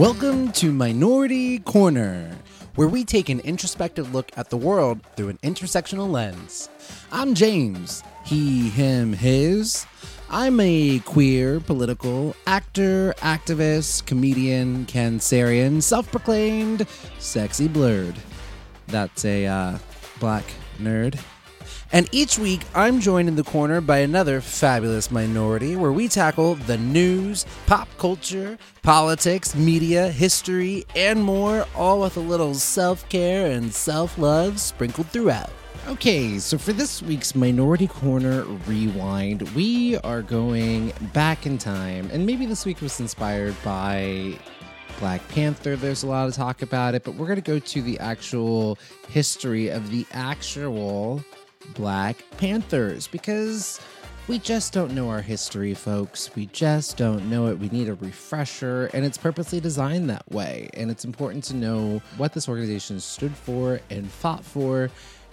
Welcome to Minority Corner, where we take an introspective look at the world through an intersectional lens. I'm James, he, him, his. I'm a queer, political actor, activist, comedian, cancerian, self proclaimed sexy blurred. That's a uh, black nerd. And each week, I'm joined in the corner by another fabulous minority where we tackle the news, pop culture, politics, media, history, and more, all with a little self care and self love sprinkled throughout. Okay, so for this week's Minority Corner Rewind, we are going back in time, and maybe this week was inspired by Black Panther. There's a lot of talk about it, but we're going to go to the actual history of the actual Black Panthers because we just don't know our history, folks. We just don't know it. We need a refresher, and it's purposely designed that way. And it's important to know what this organization stood for and fought for,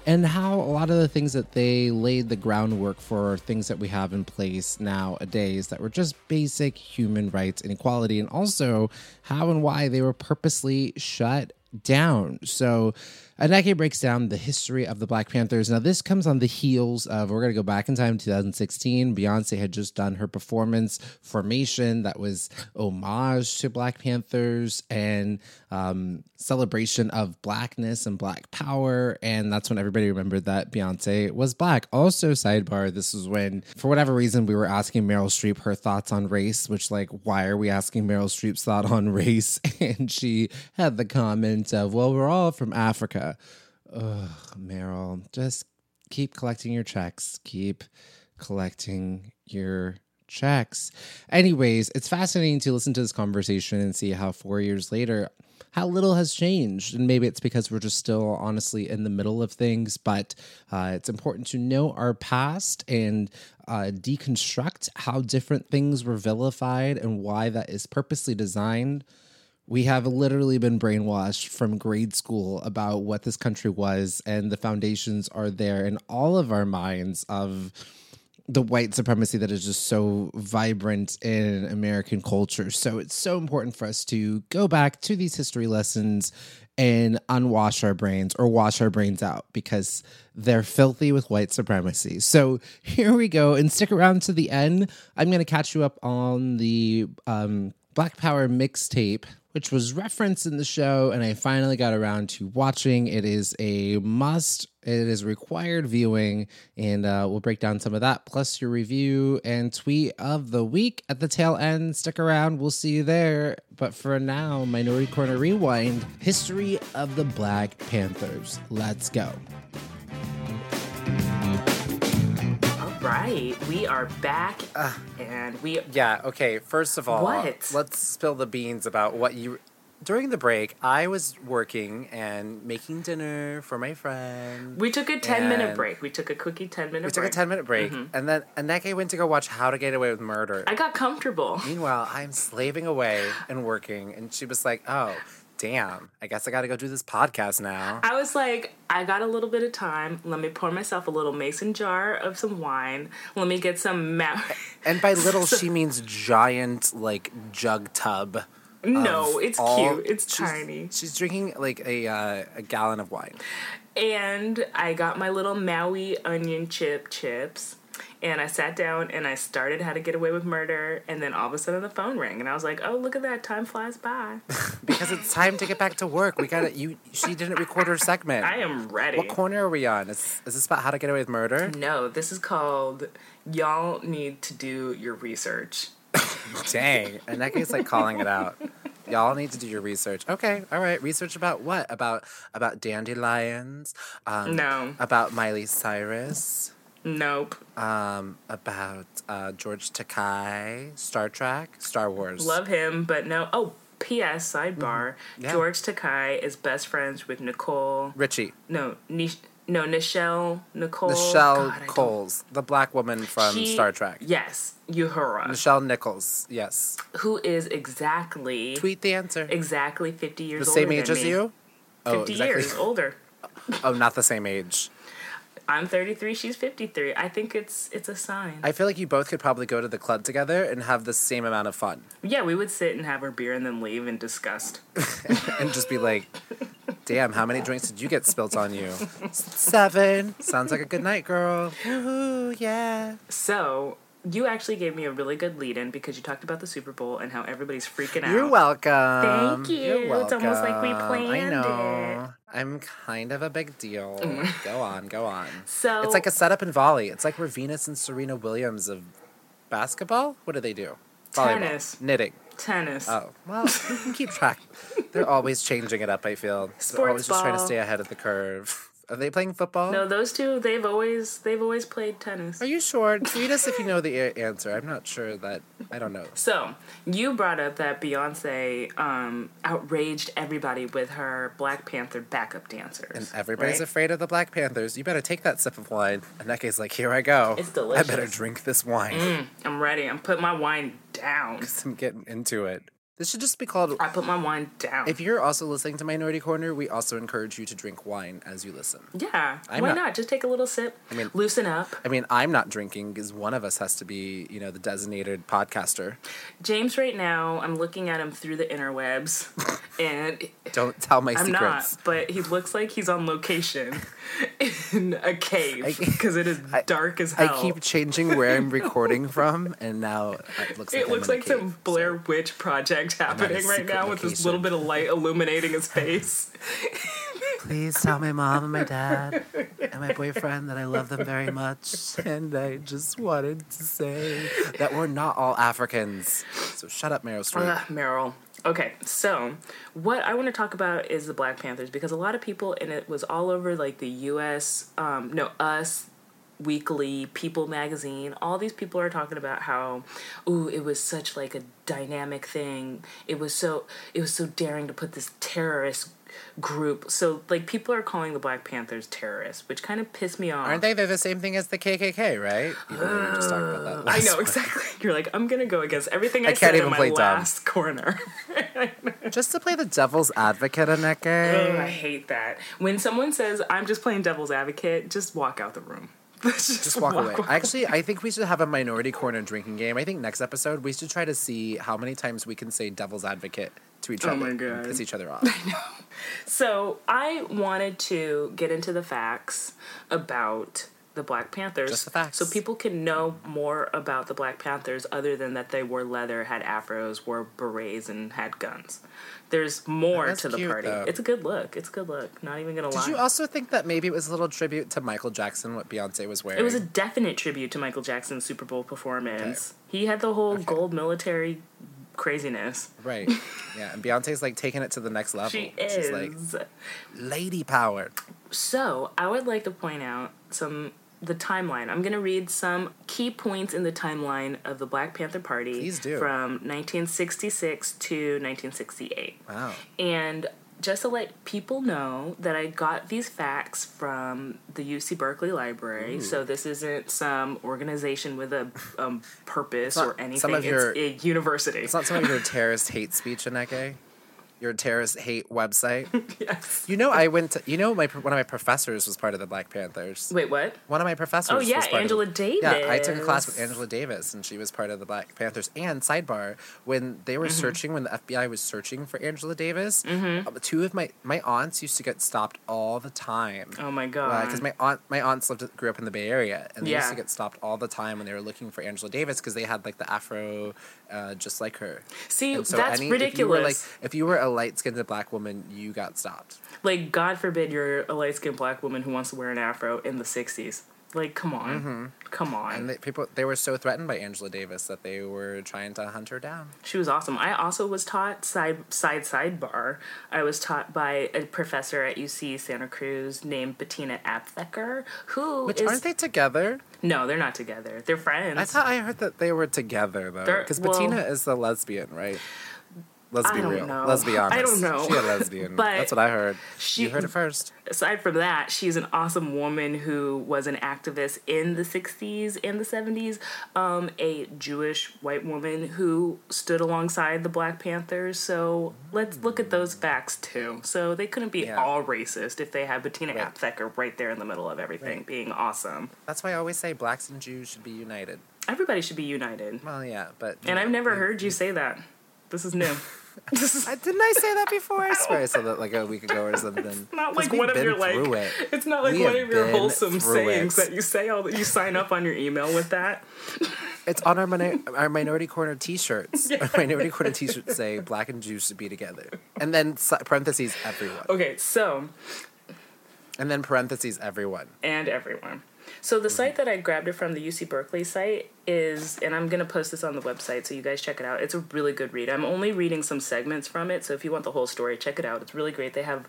and how a lot of the things that they laid the groundwork for are things that we have in place nowadays that were just basic human rights and equality, and also how and why they were purposely shut down. So, Aneke breaks down the history of the Black Panthers. Now, this comes on the heels of, we're going to go back in time, 2016. Beyonce had just done her performance, Formation, that was homage to Black Panthers and um, celebration of blackness and black power. And that's when everybody remembered that Beyonce was black. Also, sidebar, this is when, for whatever reason, we were asking Meryl Streep her thoughts on race, which, like, why are we asking Meryl Streep's thought on race? And she had the comment of, well, we're all from Africa. Ugh, Meryl, just keep collecting your checks. Keep collecting your checks. Anyways, it's fascinating to listen to this conversation and see how four years later, how little has changed. And maybe it's because we're just still honestly in the middle of things, but uh, it's important to know our past and uh, deconstruct how different things were vilified and why that is purposely designed we have literally been brainwashed from grade school about what this country was, and the foundations are there in all of our minds of the white supremacy that is just so vibrant in American culture. So it's so important for us to go back to these history lessons and unwash our brains or wash our brains out because they're filthy with white supremacy. So here we go. And stick around to the end. I'm going to catch you up on the um, Black Power mixtape which was referenced in the show, and I finally got around to watching. It is a must. It is required viewing, and uh, we'll break down some of that, plus your review and tweet of the week at the tail end. Stick around, we'll see you there. But for now, Minority Corner Rewind History of the Black Panthers. Let's go. Right. We are back, uh, and we. Yeah. Okay. First of all, what? Let's spill the beans about what you. During the break, I was working and making dinner for my friend. We took a ten minute break. We took a quickie ten minute. We took a ten minute break, mm-hmm. and then Aneke went to go watch How to Get Away with Murder. I got comfortable. Meanwhile, I'm slaving away and working, and she was like, "Oh." Damn, I guess I got to go do this podcast now. I was like, I got a little bit of time. Let me pour myself a little mason jar of some wine. Let me get some. Ma- and by little, she means giant, like jug tub. No, it's all, cute. It's she's, tiny. She's drinking like a uh, a gallon of wine. And I got my little Maui onion chip chips and I sat down and I started How to Get Away with Murder, and then all of a sudden the phone rang, and I was like, "Oh, look at that! Time flies by." because it's time to get back to work. We got it. You. She didn't record her segment. I am ready. What corner are we on? Is is this about How to Get Away with Murder? No, this is called Y'all Need to Do Your Research. Dang, and that guy's like calling it out. Y'all need to do your research. Okay, all right. Research about what? About about dandelions? Um, no. About Miley Cyrus. Nope. Um, about uh, George Takei, Star Trek, Star Wars. Love him, but no. Oh, P.S. Sidebar: mm-hmm. yeah. George Takei is best friends with Nicole Richie. No, Nish- no, Nichelle Nicole. Nichelle God, Coles, the black woman from she, Star Trek. Yes, Uhura. Nichelle Nichols. Yes. Who is exactly tweet the answer? Exactly fifty years. The same age as me. you. Fifty oh, exactly. years older. oh, not the same age. I'm 33, she's 53. I think it's it's a sign. I feel like you both could probably go to the club together and have the same amount of fun. yeah, we would sit and have our beer and then leave in disgust. and just be like, damn, how many drinks did you get spilt on you? Seven. Sounds like a good night, girl. Woohoo, yeah. So you actually gave me a really good lead in because you talked about the Super Bowl and how everybody's freaking out. You're welcome. Thank you. You're It's almost like we welcome. I planned know. I'm kind of a big deal. Mm. go on, go on. So It's like a setup in volley. It's like we're Venus and Serena Williams of basketball. What do they do? Volleyball. Tennis. Knitting. tennis. Oh, well, we can keep track. They're always changing it up, I feel. They're Sports always just trying to stay ahead of the curve. Are they playing football? No, those two they've always they've always played tennis. Are you sure? Tweet us if you know the a- answer. I'm not sure that. I don't know. So you brought up that Beyonce um, outraged everybody with her Black Panther backup dancers. And everybody's right? afraid of the Black Panthers. You better take that sip of wine. And Neke's like, here I go. It's delicious. I better drink this wine. I'm ready. I'm putting my wine down. I'm getting into it. This should just be called. I put my wine down. If you're also listening to Minority Corner, we also encourage you to drink wine as you listen. yeah, I'm why not- not. Just take a little sip. I mean- loosen up. I mean, I'm not drinking because one of us has to be, you know, the designated podcaster. James, right now, I'm looking at him through the interwebs, and Don't tell my I'm secrets. not. But he looks like he's on location in a cave because it is dark as hell. I keep changing where I'm recording from, and now it looks like It I'm looks like cave, some Blair Witch project at a happening right now with this little bit of light illuminating his face. Please tell my mom and my dad and my boyfriend that I love them very much. And I just wanted to say that we're not all Africans. So shut up, Meryl Streep. Ugh, Meryl. Okay, so what I want to talk about is the Black Panthers because a lot of people and it was all over like the U.S. Um, no, Us Weekly, People Magazine. All these people are talking about how, ooh, it was such like a dynamic thing. It was so it was so daring to put this terrorist group. So like people are calling the Black Panthers terrorists, which kind of pissed me off. Aren't they? They're the same thing as the KKK, right? Even though we just about that. I know week. exactly. You're like, I'm gonna go against everything I, I said can't in even my play dumb. last corner. Just to play the devil's advocate, Ugh, I hate that. When someone says, I'm just playing devil's advocate, just walk out the room. Just, Just walk away. Actually, I think we should have a minority corner drinking game. I think next episode we should try to see how many times we can say devil's advocate to each Oh other. my and Piss each other off. I know. So I wanted to get into the facts about the Black Panthers. Just the facts. So people can know more about the Black Panthers other than that they wore leather, had afros, wore berets, and had guns. There's more to the cute, party. though. It's a good look. It's a good look. Not even gonna lie. Did you also think that maybe it was a little tribute to Michael Jackson what Beyonce was wearing? It was a definite tribute to Michael Jackson's Super Bowl performance. He had the whole gold military craziness. right. Yeah, and Beyonce's like taking it to the next level. She She's is. like lady power. So I would like to point out some the timeline. I'm gonna read some key points in the timeline of the Black Panther Party Please do. from 1966 to 1968. Wow. And just to let people know that I got these facts from the UC Berkeley Library, so this isn't some organization with a um, purpose not or anything. some of your- it's a university. It's not some of your terrorist hate speech, Aneke. Your terrorist hate website. yes. You know, I went to. You know, my one of my professors was part of the Black Panthers. Wait, what? One of my professors. Oh, yeah, was part Angela of the, Yeah, I took a class with Angela Davis, and she was part of the Black Panthers. And sidebar, when they were Mm-hmm. searching, when the FBI was searching for Angela Davis, uh, two of my my aunts used to get stopped all the time. Oh my god. Because my aunt, my aunts lived, grew up in the Bay Area, and they used to get stopped all the time when they were looking for Angela Davis because they had like the afro, uh, just like her. See, so that's any- If you were, like, ridiculous. if you were a light skinned black woman, you got stopped. Like, God forbid you're a light skinned black woman who wants to wear an afro in the 60s. Like, come on. Come on. Mm-hmm. And they, people, they were so threatened by Angela Davis that they were trying to hunt her down. she was awesome. I also was taught, side, side, sidebar, I was taught by a professor at UC Santa Cruz named Bettina Aptheker, who Which is- aren't they together? No, they're not together. They're friends. I thought I heard that they were together though, because well- Bettina is the lesbian, right? Let's be real. know. Let's be honest. I don't know. She a lesbian. But That's what I heard. she- you heard it first. aside from that, she's an awesome woman who was an activist in the 60s and the 70s, um, a Jewish white woman who stood alongside the Black Panthers. So let's look at those facts too. So they couldn't be Yeah. all racist if they had Bettina Right. Aptheker right there in the middle of everything, Right. being awesome. That's why I always say blacks and Jews should be united. Everybody should be united. Well, yeah, but. And I've never heard you say that. This is new. this is I, didn't I say that before? I swear I said that like a week ago or something. It's not like one of your like it. it's not like We one of your wholesome through sayings it. that you say all that you sign up on your email with that. It's on our minor- our minority corner T-shirts. Our minority corner T-shirts say "Black and Jews should be together," and then parentheses everyone, Okay, so and then parentheses everyone. and everyone. So the mm-hmm. site that I grabbed it from, the UC Berkeley site, is, and I'm gonna post this on the website so you guys check it out. It's a really good read. I'm only reading some segments from it, so if you want the whole story, check it out. It's really great. They have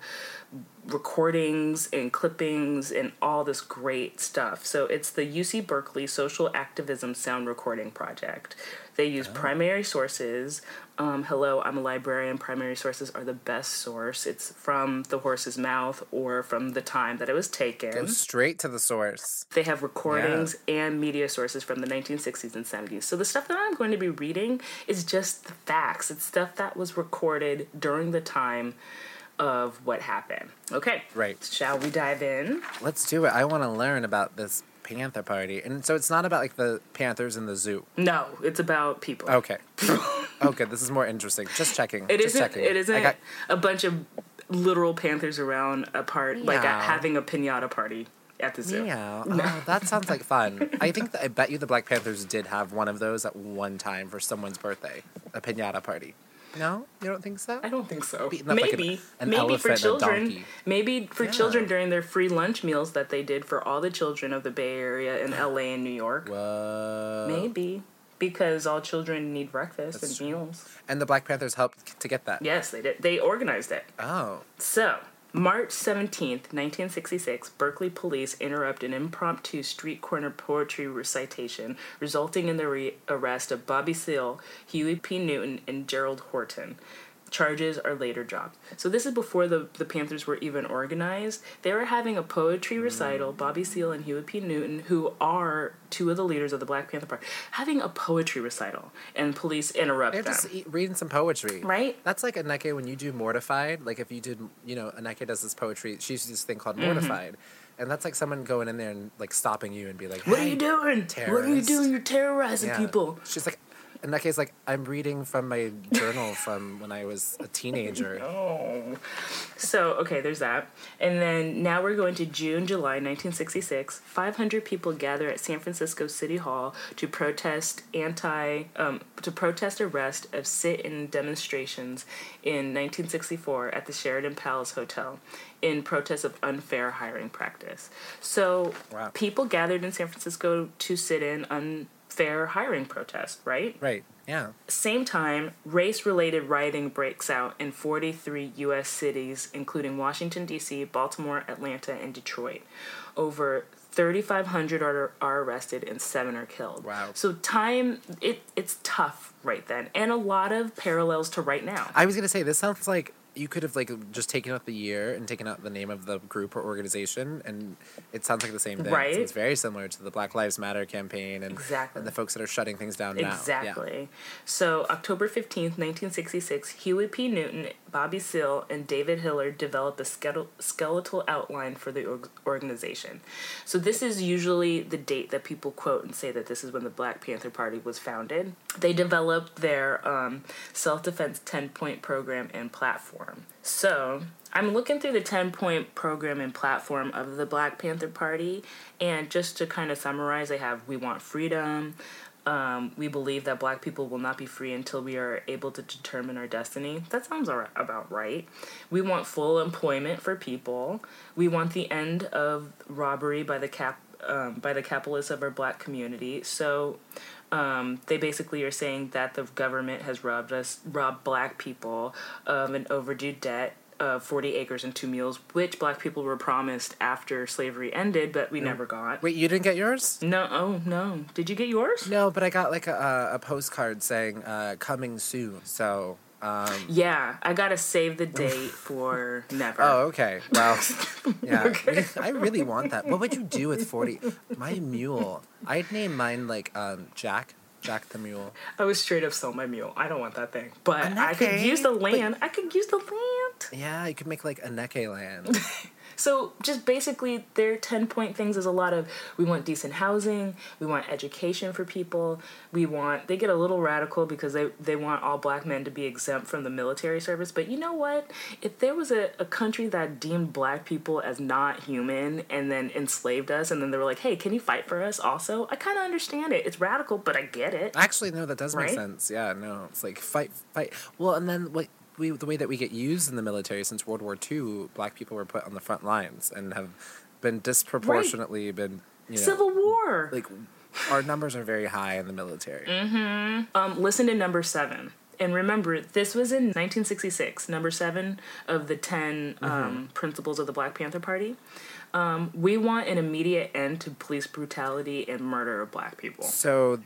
recordings and clippings and all this great stuff. So it's the UC Berkeley Social Activism Sound Recording Project. They use oh. primary sources. Um, hello, I'm a librarian. Primary sources are the best source. It's from the horse's mouth or from the time that it was taken. Go straight to the source. They have recordings and media sources from the 1960s and 70s. So the stuff that I'm going to be reading is just the facts. It's stuff that was recorded during the time of what happened. Okay. Right. Shall we dive in? Let's do it. I want to learn about this Panther party, and so it's not about like the Panthers in the zoo. No, it's about people. Okay. okay, this is more interesting. Just checking. It Just isn't. checking. It I isn't got- a bunch of literal panthers around a part like a, Meow. having a pinata party at the zoo. Meow. Oh, that sounds like fun. I think that I bet you the Black Panthers did have one of those at one time for someone's birthday, a pinata party. No, you don't think so? I don't think so. Beating up like an- Maybe, an maybe elephant for and a children. donkey. Maybe for Yeah. children during their free lunch meals that they did for all the children of the Bay Area and LA and New York. Whoa. Maybe because all children need breakfast That's and true. meals. And the Black Panthers helped to get that. Yes, they did. They organized it. Oh. So, March 17th, 1966, Berkeley police interrupt an impromptu street corner poetry recitation, resulting in the re- arrest of Bobby Seale, Huey P. Newton, and Gerald Horton. Charges are later dropped. So this is before the, the Panthers were even organized. They were having a poetry recital, Bobby Seale and Huey P. Newton, who are two of the leaders of the Black Panther Party, having a poetry recital, and police interrupt They're them. just eat, reading some poetry. Right? That's like Aneke when you do Mortified. Like if you did, you know, Aneke does this poetry. She uses this thing called Mm-hmm. Mortified. And that's like someone going in there and like stopping you and be like, What are you doing? What are you doing? You're terrorizing Yeah. people. She's like, Aneke's like, I'm reading from my journal from when I was a teenager. Oh. So, okay, there's that. And then now we're going to June, July 1966. 500 people gather at San Francisco City Hall to protest anti um, to protest arrest of sit-in demonstrations in 1964 at the Sheraton Palace Hotel in protest of unfair hiring practice. So, Wow. people gathered in San Francisco to sit in unfair hiring protest, right? Right. Yeah. Same time, race related rioting breaks out in 43 U.S. cities, including Washington, D.C., Baltimore, Atlanta, and Detroit. Over 3,500 are, are arrested and seven are killed. Wow. So, time, it, it's tough right then, and a lot of parallels to right now. I was gonna say this sounds like you could have like just taken out the year and taken out the name of the group or organization, and it sounds like the same thing. Right. So it's very similar to the Black Lives Matter campaign and, Exactly. and the folks that are shutting things down now. Yeah. Exactly. So, October 15th, 1966, Huey P. Newton, Bobby Seale, and David Hilliard developed a skeletal, skeletal outline for the organization. So, this is usually the date that people quote and say that this is when the Black Panther Party was founded. They developed their um, self defense 10 point program and platform. So, I'm looking through the 10 point program and platform of the Black Panther Party, and just to kind of summarize, they have We Want Freedom. Um, we believe that black people will not be free until we are able to determine our destiny. That sounds about right. We want full employment for people. We want the end of robbery by the cap um, by the capitalists of our black community. So um, they basically are saying that the government has robbed us, robbed black people of an overdue debt of 40 acres and two meals, which black people were promised after slavery ended, but we never got. Wait, you didn't get yours? No, oh no. Did you get yours? No, but I got like a, a postcard saying uh, "coming soon." So Um, Yeah, I gotta save the date for never. oh, okay. Well, yeah. I really want that. What would you do with 40? My mule. I'd name mine like um, Jack. Jack the mule. I was straight up sell my mule. I don't want that thing, but I could okay, use the but- land. I could use the land. Yeah, you could make like a Neke land. So just basically, their ten point things is a lot of we want decent housing, we want education for people, we want. They get a little radical because they they want all black men to be exempt from the military service. But you know what? If there was a, a country that deemed black people as not human and then enslaved us, and then they were like, hey, can you fight for us? Also, I kind of understand it. It's radical, but I get it. Actually, no, that does make sense. Yeah, no, it's like fight, fight. Well, and then what we the way that we get used in the military since World War II, black people were put on the front lines and have been disproportionately been you know Civil War. like our numbers are very high in the military. Um, listen to number seven. And remember, this was in 1966, number seven of the 10 um, principles of the Black Panther Party. Um, we want an immediate end to police brutality and murder of black people. So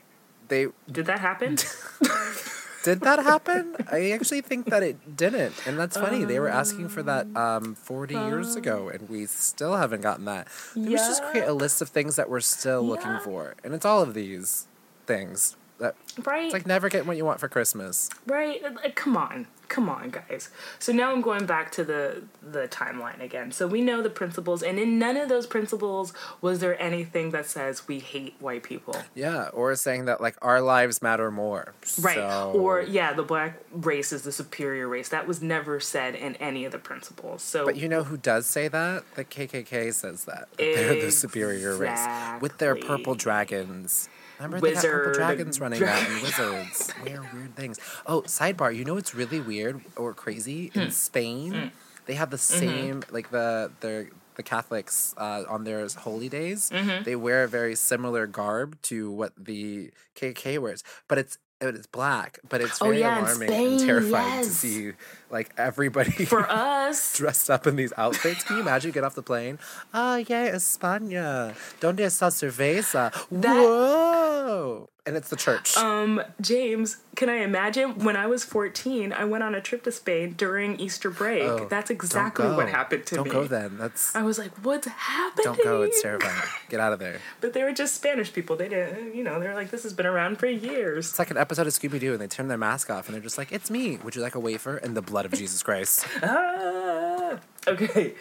they Did that happen? did that happen? I actually think that it didn't, and that's funny. they were asking for that um, forty years ago, and we still haven't gotten that. They was just create a list of things that we're still looking for, and it's all of these things that right? it's like never getting what you want for Christmas. Right? Like, come on, come on, guys. So now I'm going back to the the timeline again. So we know the principles, and in none of those principles was there anything that says we hate white people. Yeah, or saying that like our lives matter more. Right. So- Or yeah, the black race is the superior race. That was never said in any of the principles. So But you know who does say that? The KKK says that. that they're the superior race with their purple dragons. Remember they got purple dragons running around and wizards. Weird, weird things. Oh, sidebar. You know what's really weird or crazy Hmm. in Spain? They have the Mm-hmm. same like the the the Catholics uh, on their holy days. Mm-hmm. They wear a very similar garb to what the KKK wears, but it's it's black, but it's Oh, very yeah, alarming Spain, and terrifying to see like everybody for us. dressed up in these outfits. Can you imagine get off the plane? Ah, yeah, España. Donde está cerveza? Whoa! And it's the church. Um, James, can I imagine when I was 14, I went on a trip to Spain during Easter break. Oh, That's exactly what happened to me. Don't go then. That's I was like, what's happening? don't go. It's terrifying. Get out of there. But they were just Spanish people. They didn't, you know, they were like, this has been around for years. It's like an episode of Scooby Doo, and they turn their mask off, and they're just like, "It's me. Would you like a wafer?" And the blood of Jesus Christ. Ah! Okay,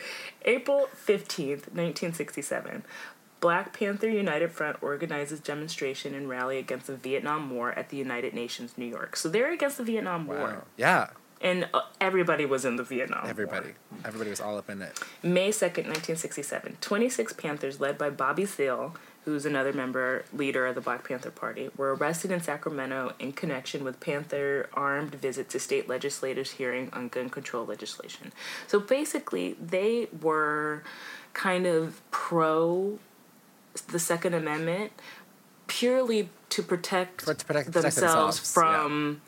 April 15th, 1967. Black Panther United Front organizes demonstration and rally against the Vietnam War at the United Nations, New York. So they're against the Vietnam Wow. War. Yeah. And uh, everybody was in the Vietnam Everybody. War. Everybody was all up in it. May 2nd, 1967. 26 Panthers, led by Bobby Seale, who's another member, leader of the Black Panther Party, were arrested in Sacramento in connection with Panther armed visit to state legislators' hearing on gun control legislation. So basically, they were kind of pro the Second Amendment purely to protect, to protect- themselves, themselves, from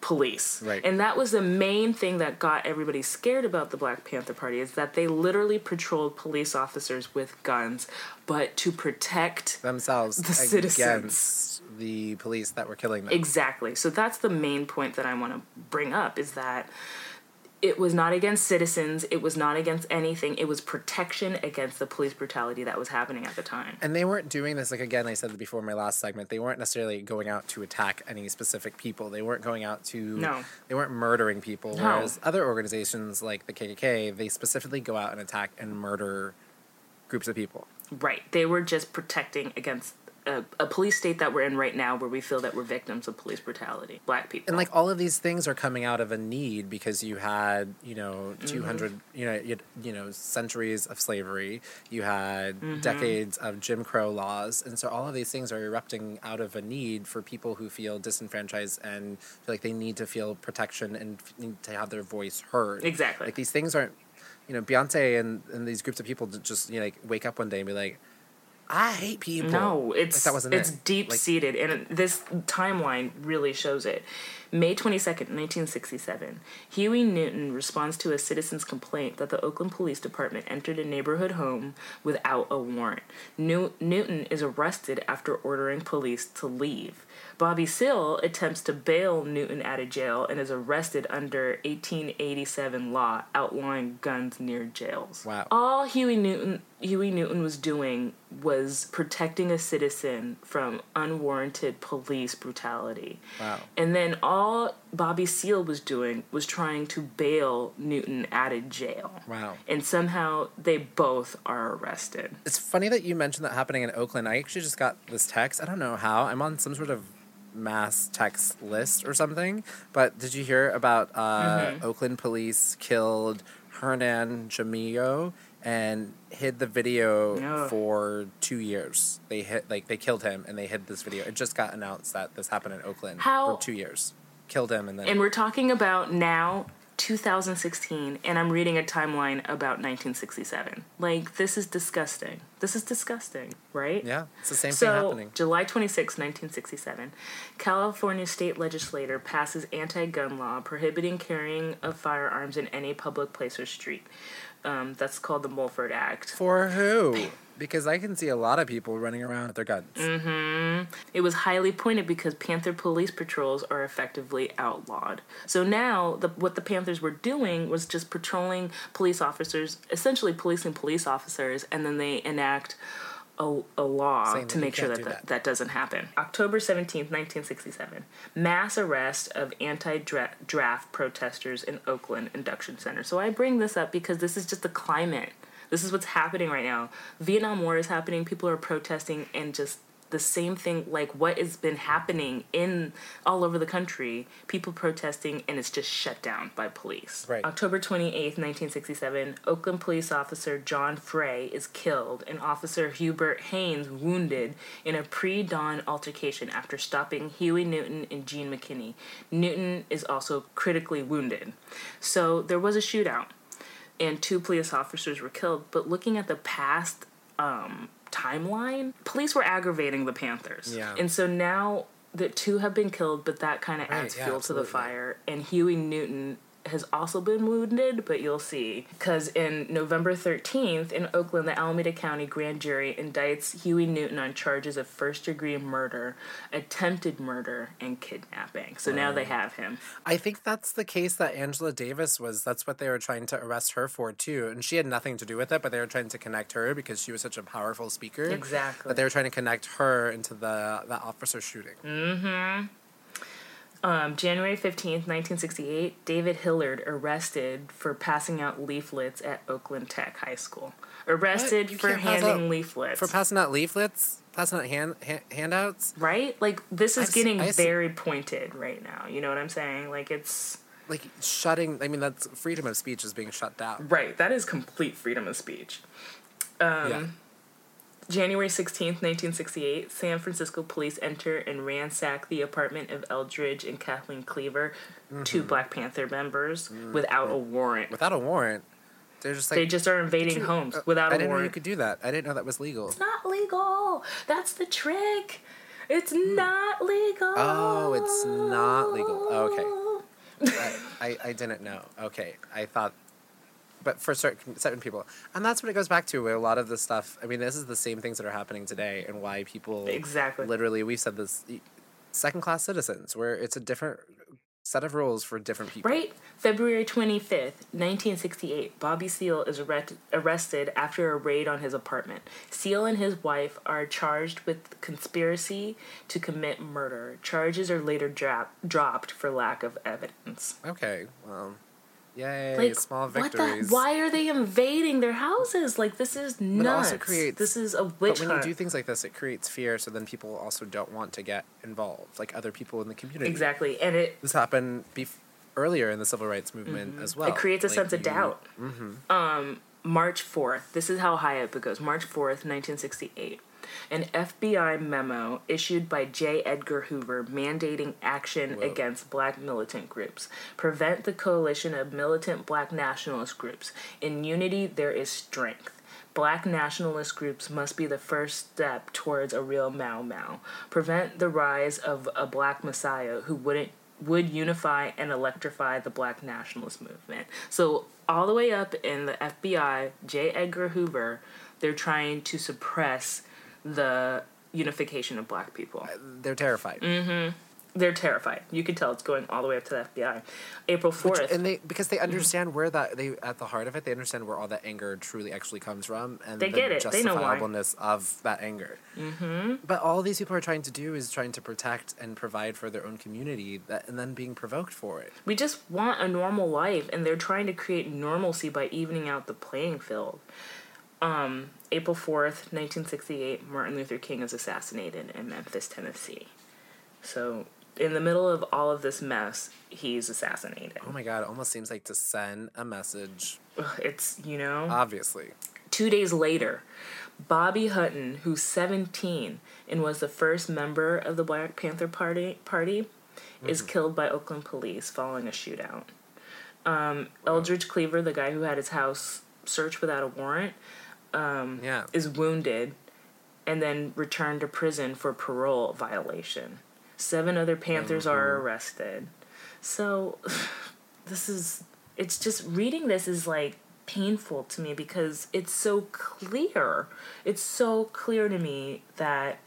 police. Right. And that was the main thing that got everybody scared about the Black Panther Party is that they literally patrolled police officers with guns, but to protect Themselves The citizens. against the police that were killing them. Exactly. So that's the main point that I want to bring up is that it was not against citizens, it was not against anything, it was protection against the police brutality that was happening at the time. And they weren't doing this like again. I said before in my last segment. They weren't necessarily going out to attack any specific people. They weren't going out to. No. They weren't murdering people. No. Whereas other organizations like the KKK, they specifically go out and attack and murder groups of people. Right. They were just protecting against a, a police state that we're in right now where we feel that we're victims of police brutality. Black people. And like all of these things are coming out of a need because you had you know Mm-hmm. 200 you know you, you know centuries of slavery. You had Mm-hmm. decades of Jim Crow laws, and so all of these things are erupting out of a need for people who feel disenfranchised and feel like they need to feel protection and f- need to have their voice heard. Exactly. Like these things aren't. You know, Beyonce and, and these groups of people just you know like wake up one day and be like, I hate people. No, it's that wasn't it's it. deep Like- seated, and this timeline really shows it. May twenty second, nineteen sixty seven. Huey Newton responds to a citizen's complaint that the Oakland Police Department entered a neighborhood home without a warrant. New- Newton is arrested after ordering police to leave. Bobby Seale attempts to bail Newton out of jail and is arrested under 1887 law outlawing guns near jails. Wow. All Huey Newton Huey Newton was doing was protecting a citizen from unwarranted police brutality. Wow. And then all Bobby Seale was doing was trying to bail Newton out of jail. Wow. And somehow they both are arrested. It's funny that you mentioned that happening in Oakland. I actually just got this text. I don't know how. I'm on some sort of mass text list or something. But did you hear about uh, Oakland police killed Hernan Jaramillo and hid the video Ugh. for two years? They hit like they killed him and they hid this video. It just got announced that this happened in Oakland How- for two years. Killed him and then And we're talking about now 2016 and I'm reading a timeline about 1967. Like this is disgusting. This is disgusting, right? yeah, it's the same So, thing happening. July 26, 1967, California state legislator passes anti-gun law prohibiting carrying of firearms in any public place or street. Um, that's called the Mulford Act. For who? Because I can see a lot of people running around with their guns. Mm. It was highly pointed because Panther police patrols are effectively outlawed. So now, the, what the Panthers were doing was just patrolling police officers, essentially policing police officers, and then they enact a, a law to make sure that, do that that. that doesn't happen. October 17th, 1967. Mass arrest of anti draft protesters in Oakland Induction Center. So I bring this up because this is just the climate. This is what's happening right now. Vietnam War is happening. People are protesting and just the same thing like what has been happening in all over the country people protesting and it's just shut down by police Right. october 28th 1967 oakland police officer john frey is killed and officer herbert heanes wounded in a pre-dawn altercation after stopping huey newton and gene mckinney newton is also critically wounded so there was a shootout and two police officers were killed. But looking at the past um, timeline, police were aggravating the Panthers. Yeah. And so now that two have been killed, but that kind of Right, adds yeah, fuel to the fire. And Huey Newton has also been wounded, but you'll see. Because in November 13th, in Oakland, the Alameda County grand jury indicts Huey Newton on charges of first degree murder, attempted murder, and kidnapping. So now they have him. I think that's the case that Angela Davis was. That's what they were trying to arrest her for too, and she had nothing to do with it. But they were trying to connect her because she was such a powerful speaker. Exactly. That they were trying to connect her into the the officer shooting. Mm-hmm. Um, January 15th, 1968, David Hilliard arrested for passing out leaflets at Oakland Tech High School. Arrested for handing out- leaflets. For passing out leaflets, passing out hand, hand handouts. right? Like, this is I've getting I se- very pointed right now. You know what I'm saying? Like, it's. Like shutting. I mean, that's freedom of speech is being shut down. Right, that is complete freedom of speech. Um, yeah. January 16th, 1968, San Francisco police enter and ransack the apartment of Eldridge and Kathleen Cleaver, two Mm-hmm. Black Panther members, without a warrant. Without a warrant, they're just like they just are invading you- homes uh, without I a didn't know you could do that. I didn't know that was legal. It's not legal. That's the trick. It's not legal. Hmm. Oh, it's not legal. Okay. I, I, I didn't know. Okay, I thought, but for certain certain people, and that's what it goes back to. Where a lot of the stuff. I mean, this is the same things that are happening today, and why people Exactly. literally we said this second class citizens, where it's a different set of rules for different people. Right? February 25th, 1968, Bobby Seale is arret- arrested after a raid on his apartment. Seale and his wife are charged with conspiracy to commit murder. Charges are later dra- dropped for lack of evidence. Okay. Well, yay! Like, small what the? Why are they invading their houses? Like, this is nuts. also creates- this is a But witch when you do things like this, it creates fear. So then people also don't want to get involved, like other people in the community. exactly. And it This happened bef- earlier in the civil rights movement as well. Mm-hmm. It creates a Like, sense of you- doubt. Um, March 4th. This is how high up it goes. March 4th, 1968. An FBI memo issued by J. Edgar Hoover mandating action Whoa. against black militant groups. Prevent the coalition of militant black nationalist groups. In unity, there is strength. Black nationalist groups must be the first step towards a real Mau Mau. Prevent the rise of a black messiah who wouldn't would unify and electrify the black nationalist movement. So all the way up in the FBI, J. Edgar Hoover, they're trying to suppress the unification of black people. Uh, they're terrified. Mm-hmm. They're terrified. You can tell it's going all the way up to the FBI. April fourth. and they because they mm-hmm. understand where that they at the heart of it they understand where all that anger truly actually comes from and They the get it. They know why. justifiableness of that anger mm-hmm. but all these people are trying to do is trying to protect and provide for their own community that, and then being provoked for it We just want a normal life, and they're trying to create normalcy by evening out the playing field. Um, April 4th, 1968, Martin Luther King is assassinated in Memphis, Tennessee. So, in the middle of all of this mess, he's assassinated. oh my god it almost seems like to send a message It's, you know. obviously Two days later, Bobby Hutton, who's 17 and was the first member of the Black Panther Party, party is killed by Oakland police following a shootout. Um, Eldridge Cleaver, the guy who had his house searched without a warrant, Um, yeah is wounded and then returned to prison for parole violation. Seven other Panthers are mm-hmm. arrested. So, this is, it's just reading this is like painful to me because it's so clear. It's so clear to me that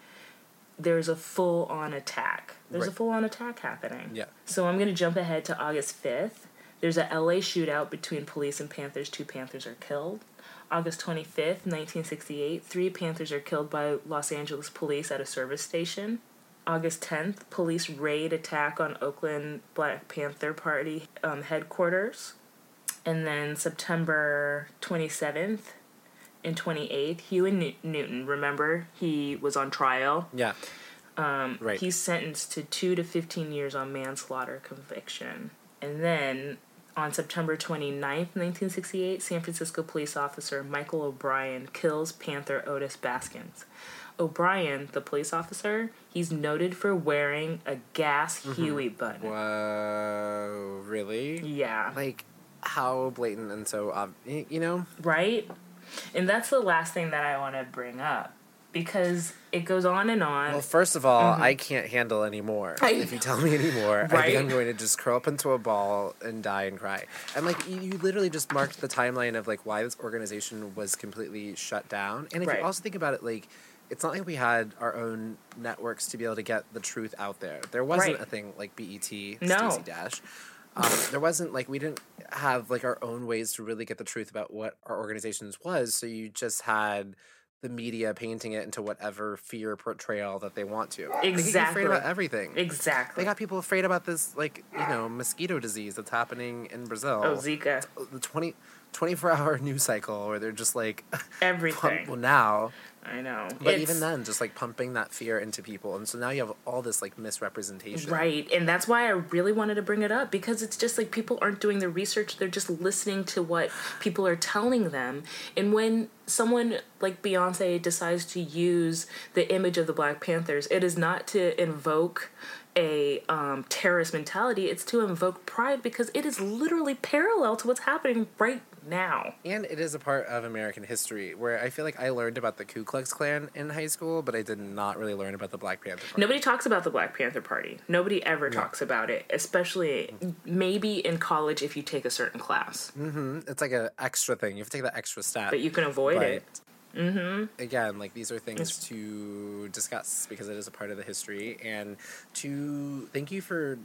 there's a full on attack. There's a full on attack happening. Yeah. So I'm going to jump ahead to August 5th. There's a LA shootout between police and Panthers. Two Panthers are killed. August 25th, 1968, three Panthers are killed by Los Angeles police at a service station. August 10th, police raid attack on Oakland Black Panther Party um, headquarters. And then September 27th and 28th, Huey New- Newton, remember, he was on trial. yeah um right He's sentenced to two to 15 years on manslaughter conviction. And then on September 29th, 1968, San Francisco police officer Michael O'Brien kills Panther Otis Baskins. O'Brien, the police officer, he's noted for wearing a gas mm-hmm. Huey button. whoa really Yeah. like how blatant and so ob- y- you know Right? And that's the last thing that I want to bring up because it goes on and on. Well, first of all, I can't handle anymore. Mm-hmm. I if you tell me anymore, I think I'm going to just curl up into a ball and die and cry. And like you, you literally just marked the timeline of like why this organization was completely shut down. And if Right. you also think about it, like it's not like we had our own networks to be able to get the truth out there. There wasn't Right. a thing like BET, No. Stacey Dash. Um, there wasn't like we didn't have like our own ways to really get the truth about what our organizations was. So you just had the media painting it into whatever fear portrayal that they want to. Exactly. They get you Exactly. afraid about everything. exactly. They got people afraid about this, like you know, mosquito disease that's happening in Brazil. oh, Zika. the 20, 24 hour news cycle where they're just like, Everything. pump, well now, I know. but It's- even then, just like pumping that fear into people, and so now you have all this like misrepresentation. Right. And that's why I really wanted to bring it up because it's just like people aren't doing the research, they're just listening to what people are telling them. And when someone like Beyonce decides to use the image of the Black Panthers, it is not to invoke a um, terrorist mentality, it's to invoke pride because it is literally parallel to what's happening right now. And it is a part of American history where I feel like I learned about the Ku Klux Klan in high school, but I did not really learn about the Black Panther Party. Nobody talks about the Black Panther Party. Nobody ever talks about it, especially maybe in college if you take a certain class. It's like an extra thing. You have to take that extra step. But you can avoid But it. Mm-hmm. again, like these are things to discuss because it is a part of the history, and to thank you for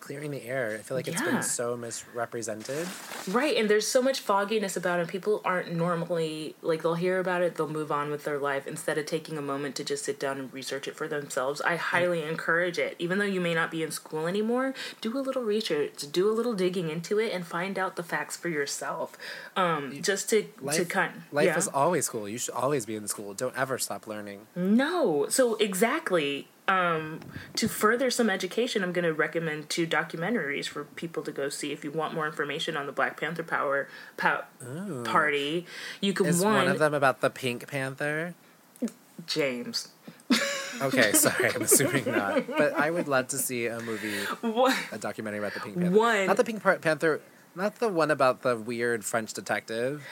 clearing the air. I feel like it's Yeah. been so misrepresented. Right, and there's so much fogginess about it. People aren't normally like they'll hear about it, they'll move on with their life instead of taking a moment to just sit down and research it for themselves. I highly encourage it. Even though you may not be in school anymore, do a little research, do a little digging into it, and find out the facts for yourself. Um, just to to kind life yeah. is always school. You should always be in school. Don't ever stop learning. No. So exactly. Um, to further some education, I'm going to recommend two documentaries for people to go see if you want more information on the Black Panther Power pow, Party. You can Is one, one of them about the Pink Panther? James. Okay, sorry, I'm assuming not. But I would love to see a movie, What? a documentary about the Pink Panther. One- Not the Pink Panther, not the one about the weird French detective.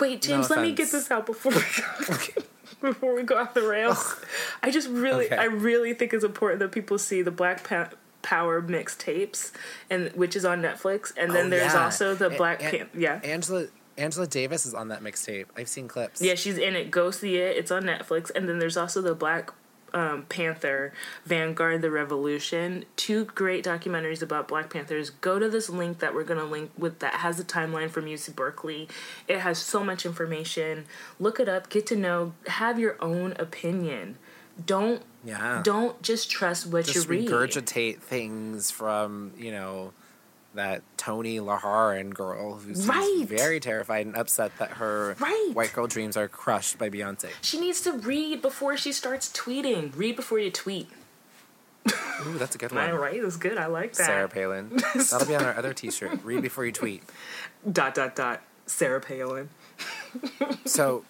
Wait, James, let me get this out before we go, before we go off the rails. I just really, Okay. I really think it's important that people see the Black pa- Power mixtapes, and which is on Netflix, and then Oh, there's yeah. also the Black An- yeah. Angela Angela Davis is on that mixtape. I've seen clips. Yeah, she's in it. Go see it. It's on Netflix. And then there's also the Black um, Panther, Vanguard, the Revolution. Two great documentaries about Black Panthers. Go to this link that we're gonna link with that has a timeline from UC Berkeley. It has so much information. Look it up. Get to know. Have your own opinion. Don't Yeah. don't just trust what just you read. regurgitate things from you know that Tomi Lahren girl who's Right. very terrified and upset that her Right. white girl dreams are crushed by Beyonce. She needs to read before she starts tweeting. Read before you tweet. Ooh, that's a good Am I one. right? That's good. I like that. Sarah Palin. That'll be on our other T-shirt. Read before you tweet. Dot dot dot. Sarah Palin. So,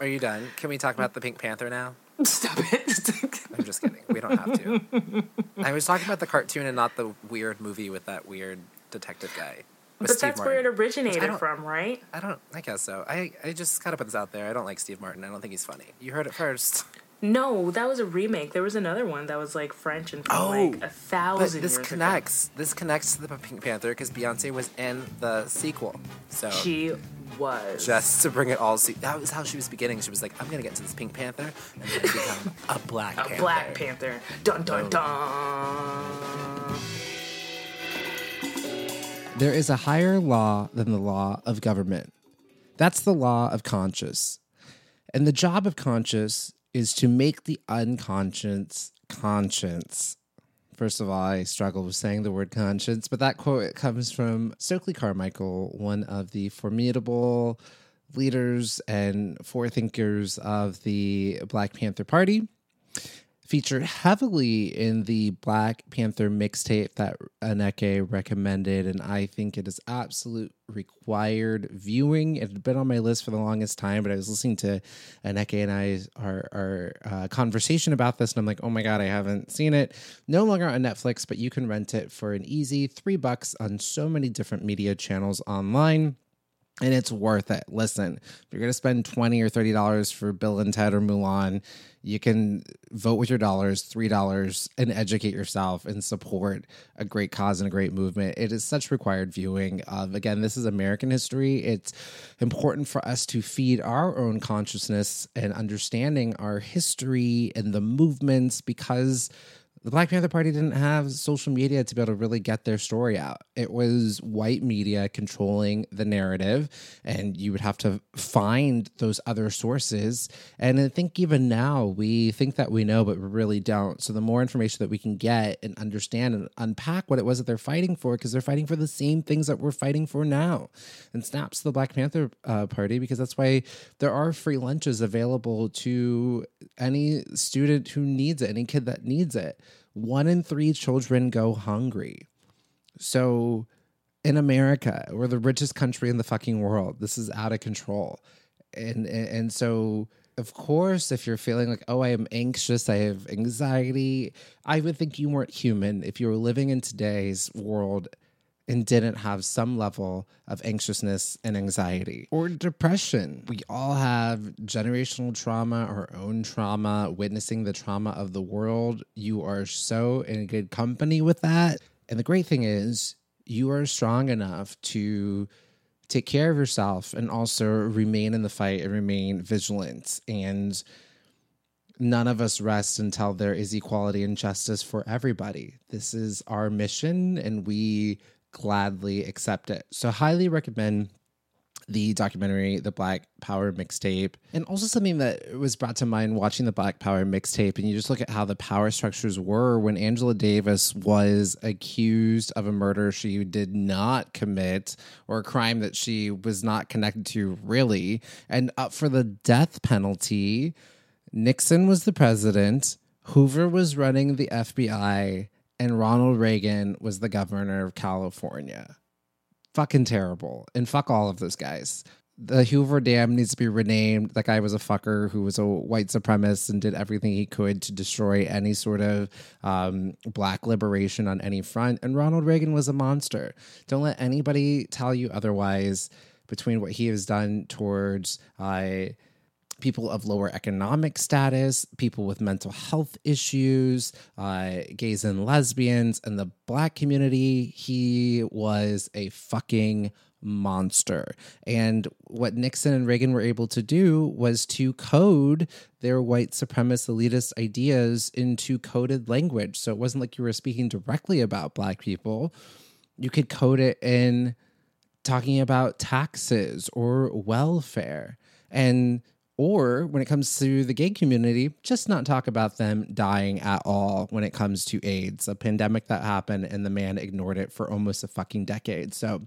are you done? Can we talk about the Pink Panther now? Stop it. I'm just kidding. We don't have to. I was talking about the cartoon and not the weird movie with that weird detective guy. with but Steve that's where it originated from, right? I don't. I guess so. I I just gotta put this out there. I don't like Steve Martin. I don't think he's funny. You heard it first. No, that was a remake. There was another one that was like French and from Oh, like a But thousand this years connects. This connects to the Pink Panther because Beyonce was in the sequel. So. She was. just to bring it all, see, that was how she was beginning. She was like, "I'm gonna get to this Pink Panther and then become a Black a Panther." Black Panther. Dun dun Oh. dun. There is a higher law than the law of government. That's the law of conscious. And the job of conscious is to make the unconscious conscience. First of all, I struggle with saying the word conscience, but that quote comes from Stokely Carmichael, one of the formidable leaders and forethinkers of the Black Panther Party featured heavily in the Black Panther mixtape that Aneke recommended, and I think it is absolute required viewing. It had been on my list for the longest time, but I was listening to Aneke and I our our uh, conversation about this, and I'm like, oh my god, I haven't seen it. No longer on Netflix, but you can rent it for an easy three bucks on so many different media channels online and it's worth it. Listen, if you're gonna spend twenty or thirty dollars for Bill and Ted or Mulan, you can vote with your dollars, three dollars, and educate yourself and support a great cause and a great movement. It is such required viewing of again, this is American history. It's important for us to feed our own consciousness and understanding our history and the movements because the Black Panther Party didn't have social media to be able to really get their story out. It was white media controlling the narrative, and you would have to find those other sources. And I think even now, we think that we know, but we really don't. So, the more information that we can get and understand and unpack what it was that they're fighting for, because they're fighting for the same things that we're fighting for now. And snaps the Black Panther uh, Party, because that's why there are free lunches available to any student who needs it, any kid that needs it. One in three children go hungry. So in America, we're the richest country in the fucking world. This is out of control. And and, and so of course, if you're feeling like, oh, I am anxious, I have anxiety, I would think you weren't human if you were living in today's world and didn't have some level of anxiousness and anxiety or depression. We all have generational trauma, our own trauma, witnessing the trauma of the world. You are so in good company with that. And the great thing is, you are strong enough to take care of yourself and also remain in the fight and remain vigilant. And none of us rest until there is equality and justice for everybody. This is our mission, and we gladly accept it. So, highly recommend the documentary, the Black Power mixtape, and also something that was brought to mind watching the Black Power mixtape. And you just look at how the power structures were when Angela Davis was accused of a murder she did not commit or a crime that she was not connected to, really, and up for the death penalty. Nixon was the president, Hoover was running the FBI, and Ronald Reagan was the governor of California. Fucking terrible. And fuck all of those guys. The Hoover Dam needs to be renamed. That guy was a fucker who was a white supremacist and did everything he could to destroy any sort of um, black liberation on any front. And Ronald Reagan was a monster. Don't let anybody tell you otherwise. between what he has done towards uh, people of lower economic status, people with mental health issues, uh, gays and lesbians, and the black community. He was a fucking monster. And what Nixon and Reagan were able to do was to code their white supremacist elitist ideas into coded language. So it wasn't like you were speaking directly about black people. You could code it in talking about taxes or welfare. And or when it comes to the gay community, just not talk about them dying at all when it comes to AIDS, a pandemic that happened and the man ignored it for almost a fucking decade. So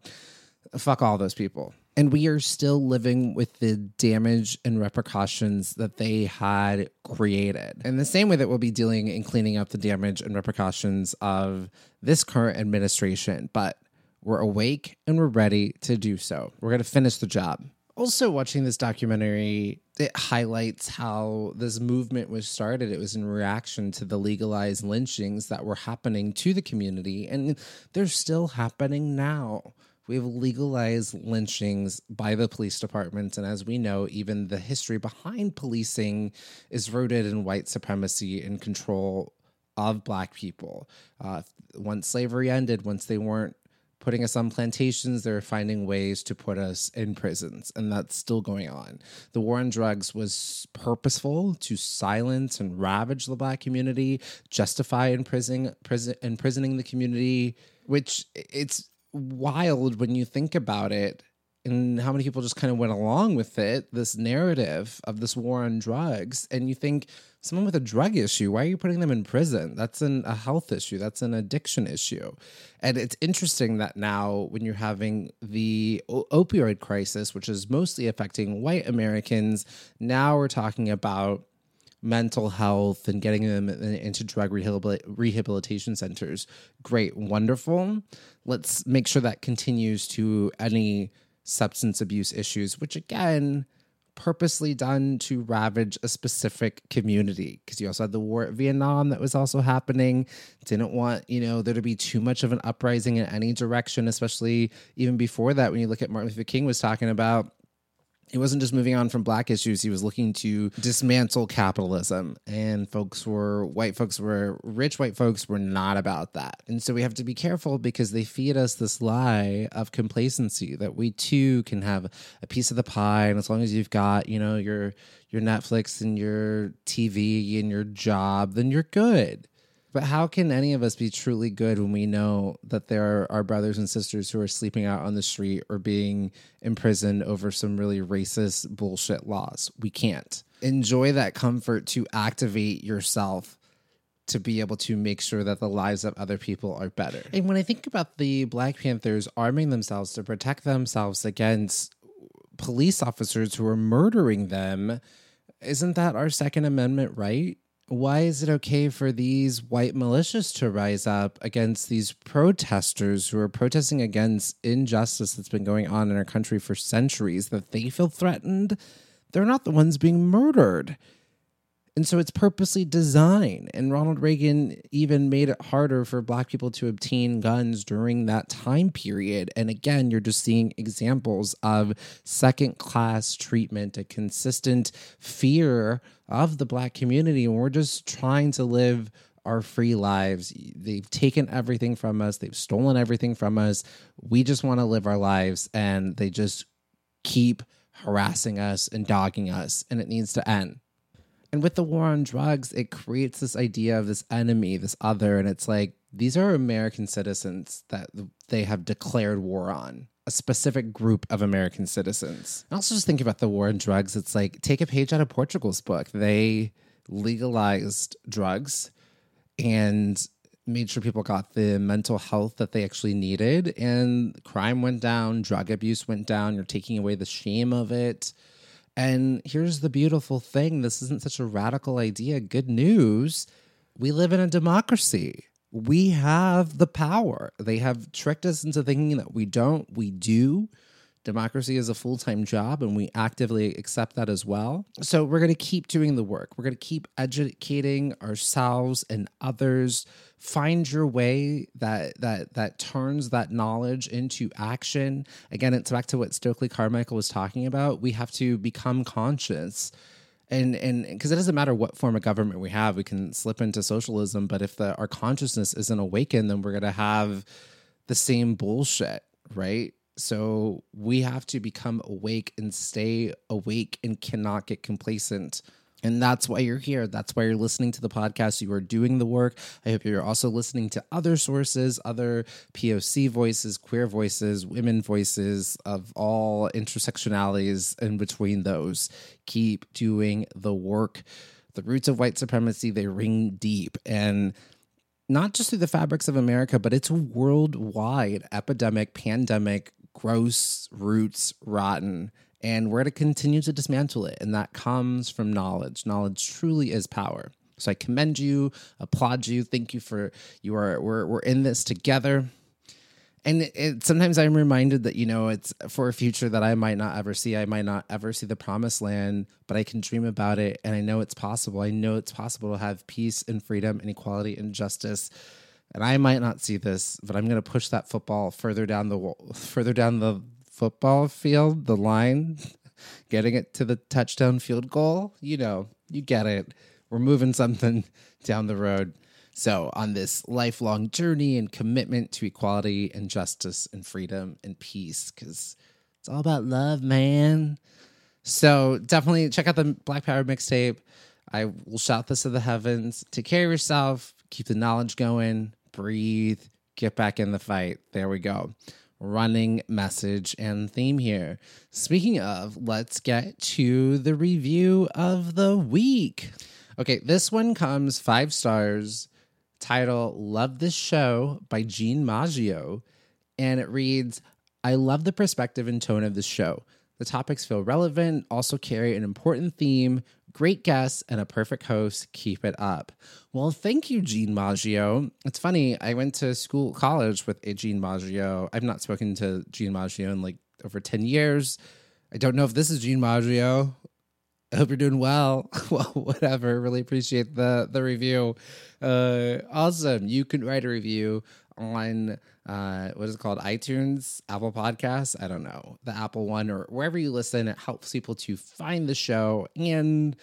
fuck all those people. And we are still living with the damage and repercussions that they had created. In the same way that we'll be dealing and cleaning up the damage and repercussions of this current administration. But we're awake and we're ready to do so. We're going to finish the job. Also, watching this documentary, it highlights how this movement was started. It was in reaction to the legalized lynchings that were happening to the community, and they're still happening now. We have legalized lynchings by the police department. And as we know, even the history behind policing is rooted in white supremacy and control of black people. Uh, once slavery ended, once they weren't putting us on plantations, They're finding ways to put us in prisons. And that's still going on. The war on drugs was purposeful to silence and ravage the black community, justify imprisoning, prison, imprisoning the community, which it's wild when you think about it and how many people just kind of went along with it this narrative of this war on drugs and you think someone with a drug issue why are you putting them in prison that's an, a health issue that's an addiction issue and it's interesting that now when you're having the o- opioid crisis which is mostly affecting white americans now we're talking about mental health and getting them into drug rehabilitation centers. Great, wonderful. Let's make sure that continues to any substance abuse issues, which again, purposely done to ravage a specific community because you also had the war at Vietnam that was also happening. Didn't want, you know, there to be too much of an uprising in any direction, especially even before that when you look at Martin Luther King was talking about he wasn't just moving on from black issues he was looking to dismantle capitalism. And folks were white folks were rich white folks were not about that. And so we have to be careful because they feed us this lie of complacency that we too can have a piece of the pie. And as long as you've got you know your your netflix and your tv and your job then you're good but how can any of us be truly good when we know that there are our brothers and sisters who are sleeping out on the street or being imprisoned over some really racist bullshit laws? We can't. Enjoy that comfort to activate yourself to be able to make sure that the lives of other people are better. And when I think about the Black Panthers arming themselves to protect themselves against police officers who are murdering them, isn't that our Second Amendment right? Why is it okay for these white militias to rise up against these protesters who are protesting against injustice that's been going on in our country for centuries that they feel threatened? They're not the ones being murdered. And so it's purposely designed. And Ronald Reagan even made it harder for black people to obtain guns during that time period. And again, you're just seeing examples of second class treatment, a consistent fear of the black community. And we're just trying to live our free lives. They've taken everything from us, they've stolen everything from us. We just want to live our lives, and they just keep harassing us and dogging us, and it needs to end. And with the war on drugs, it creates this idea of this enemy, this other, and it's like these are American citizens that they have declared war on. A specific group of American citizens. I also just think about the war on drugs. It's like take a page out of Portugal's book. They legalized drugs and made sure people got the mental health that they actually needed, and crime went down, drug abuse went down. You're taking away the shame of it and here's the beautiful thing this isn't such a radical idea. Good news. We live in a democracy. We have the power. They have tricked us into thinking that we don't. We do. Democracy is a full time job, and we actively accept that as well. So we're going to keep doing the work. We're going to keep educating ourselves and others. Find your way that that that turns that knowledge into action. Again, it's back to what Stokely Carmichael was talking about. We have to become conscious and and because it doesn't matter what form of government we have we can slip into socialism but if the our consciousness isn't awakened then we're going to have the same bullshit right so we have to become awake and stay awake and cannot get complacent and that's why you're here. That's why you're listening to the podcast. You are doing the work. I hope you're also listening to other sources, other POC voices, queer voices, women voices of all intersectionalities in between those. Keep doing the work. The roots of white supremacy, they ring deep. And not just through the fabrics of America, but it's a worldwide epidemic, pandemic, gross roots, rotten and we're to continue to dismantle it. And that comes from knowledge. Knowledge truly is power. So I commend you, applaud you. Thank you for you are we're we're in this together. And it, it, sometimes I'm reminded that you know it's for a future that I might not ever see. I might not ever see the promised land, but I can dream about it, and I know it's possible. I know it's possible to have peace and freedom and equality and justice. And I might not see this, but I'm going to push that football further down the further down the football field, the line, getting it to the touchdown field goal. You know, you get it. We're moving something down the road. So, on this lifelong journey and commitment to equality and justice and freedom and peace, because it's all about love, man. So, definitely check out the Black Power mixtape. I will shout this to the heavens. Take care of yourself, keep the knowledge going, breathe, get back in the fight. There we go running message and theme here. Speaking of, let's get to the review of the week. Okay, this one comes five stars. Title Love This Show by Jean Maggio. And it reads I love the perspective and tone of this show. The topics feel relevant, also carry an important theme, great guests, and a perfect host. Keep it up. Well, thank you, Jean Maggio. It's funny, I went to school, college with a Jean Maggio. I've not spoken to Jean Maggio in like over 10 years. I don't know if this is Jean Maggio. I hope you're doing well. well, whatever. Really appreciate the the review. Uh, awesome. You can write a review on uh, what is it called? iTunes, Apple Podcasts. I don't know the Apple one or wherever you listen. It helps people to find the show, and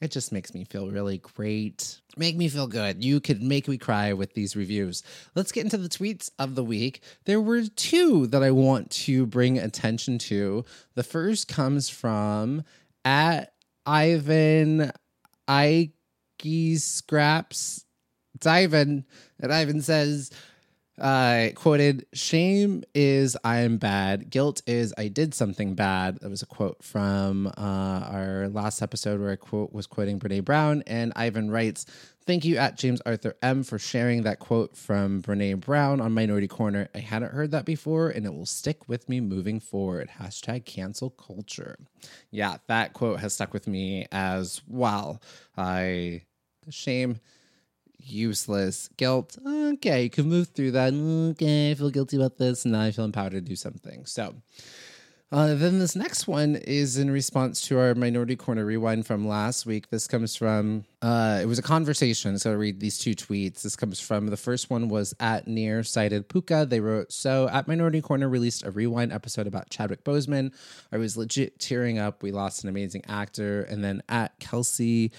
it just makes me feel really great. Make me feel good. You could make me cry with these reviews. Let's get into the tweets of the week. There were two that I want to bring attention to. The first comes from at Ivan Ike Scraps. It's Ivan. And Ivan says, uh, quoted, Shame is I am bad. Guilt is I did something bad. That was a quote from uh, our last episode where I quote was quoting Brene Brown. And Ivan writes, Thank you at James Arthur M for sharing that quote from Brene Brown on Minority Corner. I hadn't heard that before and it will stick with me moving forward. Hashtag cancel culture. Yeah, that quote has stuck with me as well. I shame useless guilt. Okay, you can move through that. Okay, I feel guilty about this, and now I feel empowered to do something. So, uh, then this next one is in response to our Minority Corner rewind from last week. This comes from, uh, it was a conversation. So I'll read these two tweets. This comes from the first one was at near sighted Puka. They wrote, So at Minority Corner released a rewind episode about Chadwick Boseman. I was legit tearing up. We lost an amazing actor. And then at Kelsey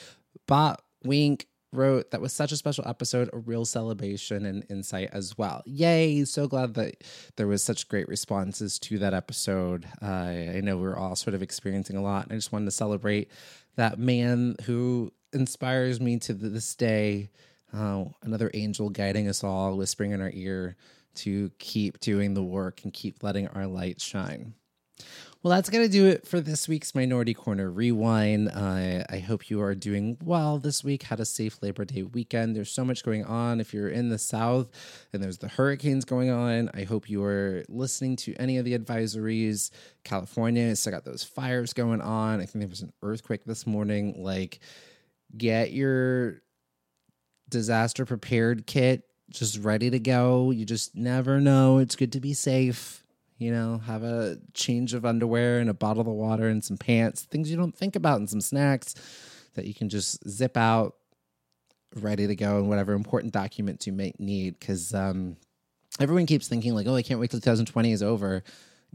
Bot Wink wrote that was such a special episode, a real celebration and insight as well. Yay! So glad that there was such great responses to that episode. Uh, I know we are all sort of experiencing a lot, and I just wanted to celebrate that man who inspires me to this day. Uh, another angel guiding us all, whispering in our ear to keep doing the work and keep letting our light shine. Well, that's going to do it for this week's Minority Corner Rewind. Uh, I hope you are doing well this week. Had a safe Labor Day weekend. There's so much going on. If you're in the South and there's the hurricanes going on, I hope you are listening to any of the advisories. California still got those fires going on. I think there was an earthquake this morning. Like, get your disaster prepared kit just ready to go. You just never know. It's good to be safe you know, have a change of underwear and a bottle of water and some pants, things you don't think about, and some snacks that you can just zip out ready to go and whatever important documents you may need. Because um, everyone keeps thinking, like, oh, I can't wait till 2020 is over.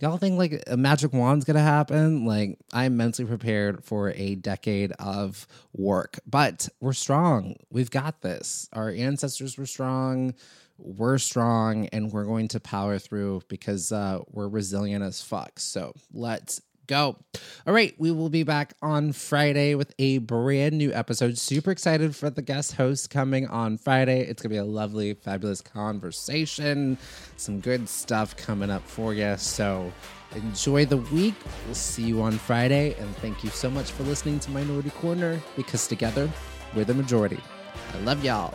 Y'all think like a magic wand's gonna happen? Like, I'm mentally prepared for a decade of work, but we're strong. We've got this. Our ancestors were strong we're strong and we're going to power through because uh, we're resilient as fuck. So let's go. All right, we will be back on Friday with a brand new episode. Super excited for the guest host coming on Friday. It's going to be a lovely, fabulous conversation. Some good stuff coming up for you. So enjoy the week. We'll see you on Friday. And thank you so much for listening to Minority Corner because together we're the majority. I love y'all.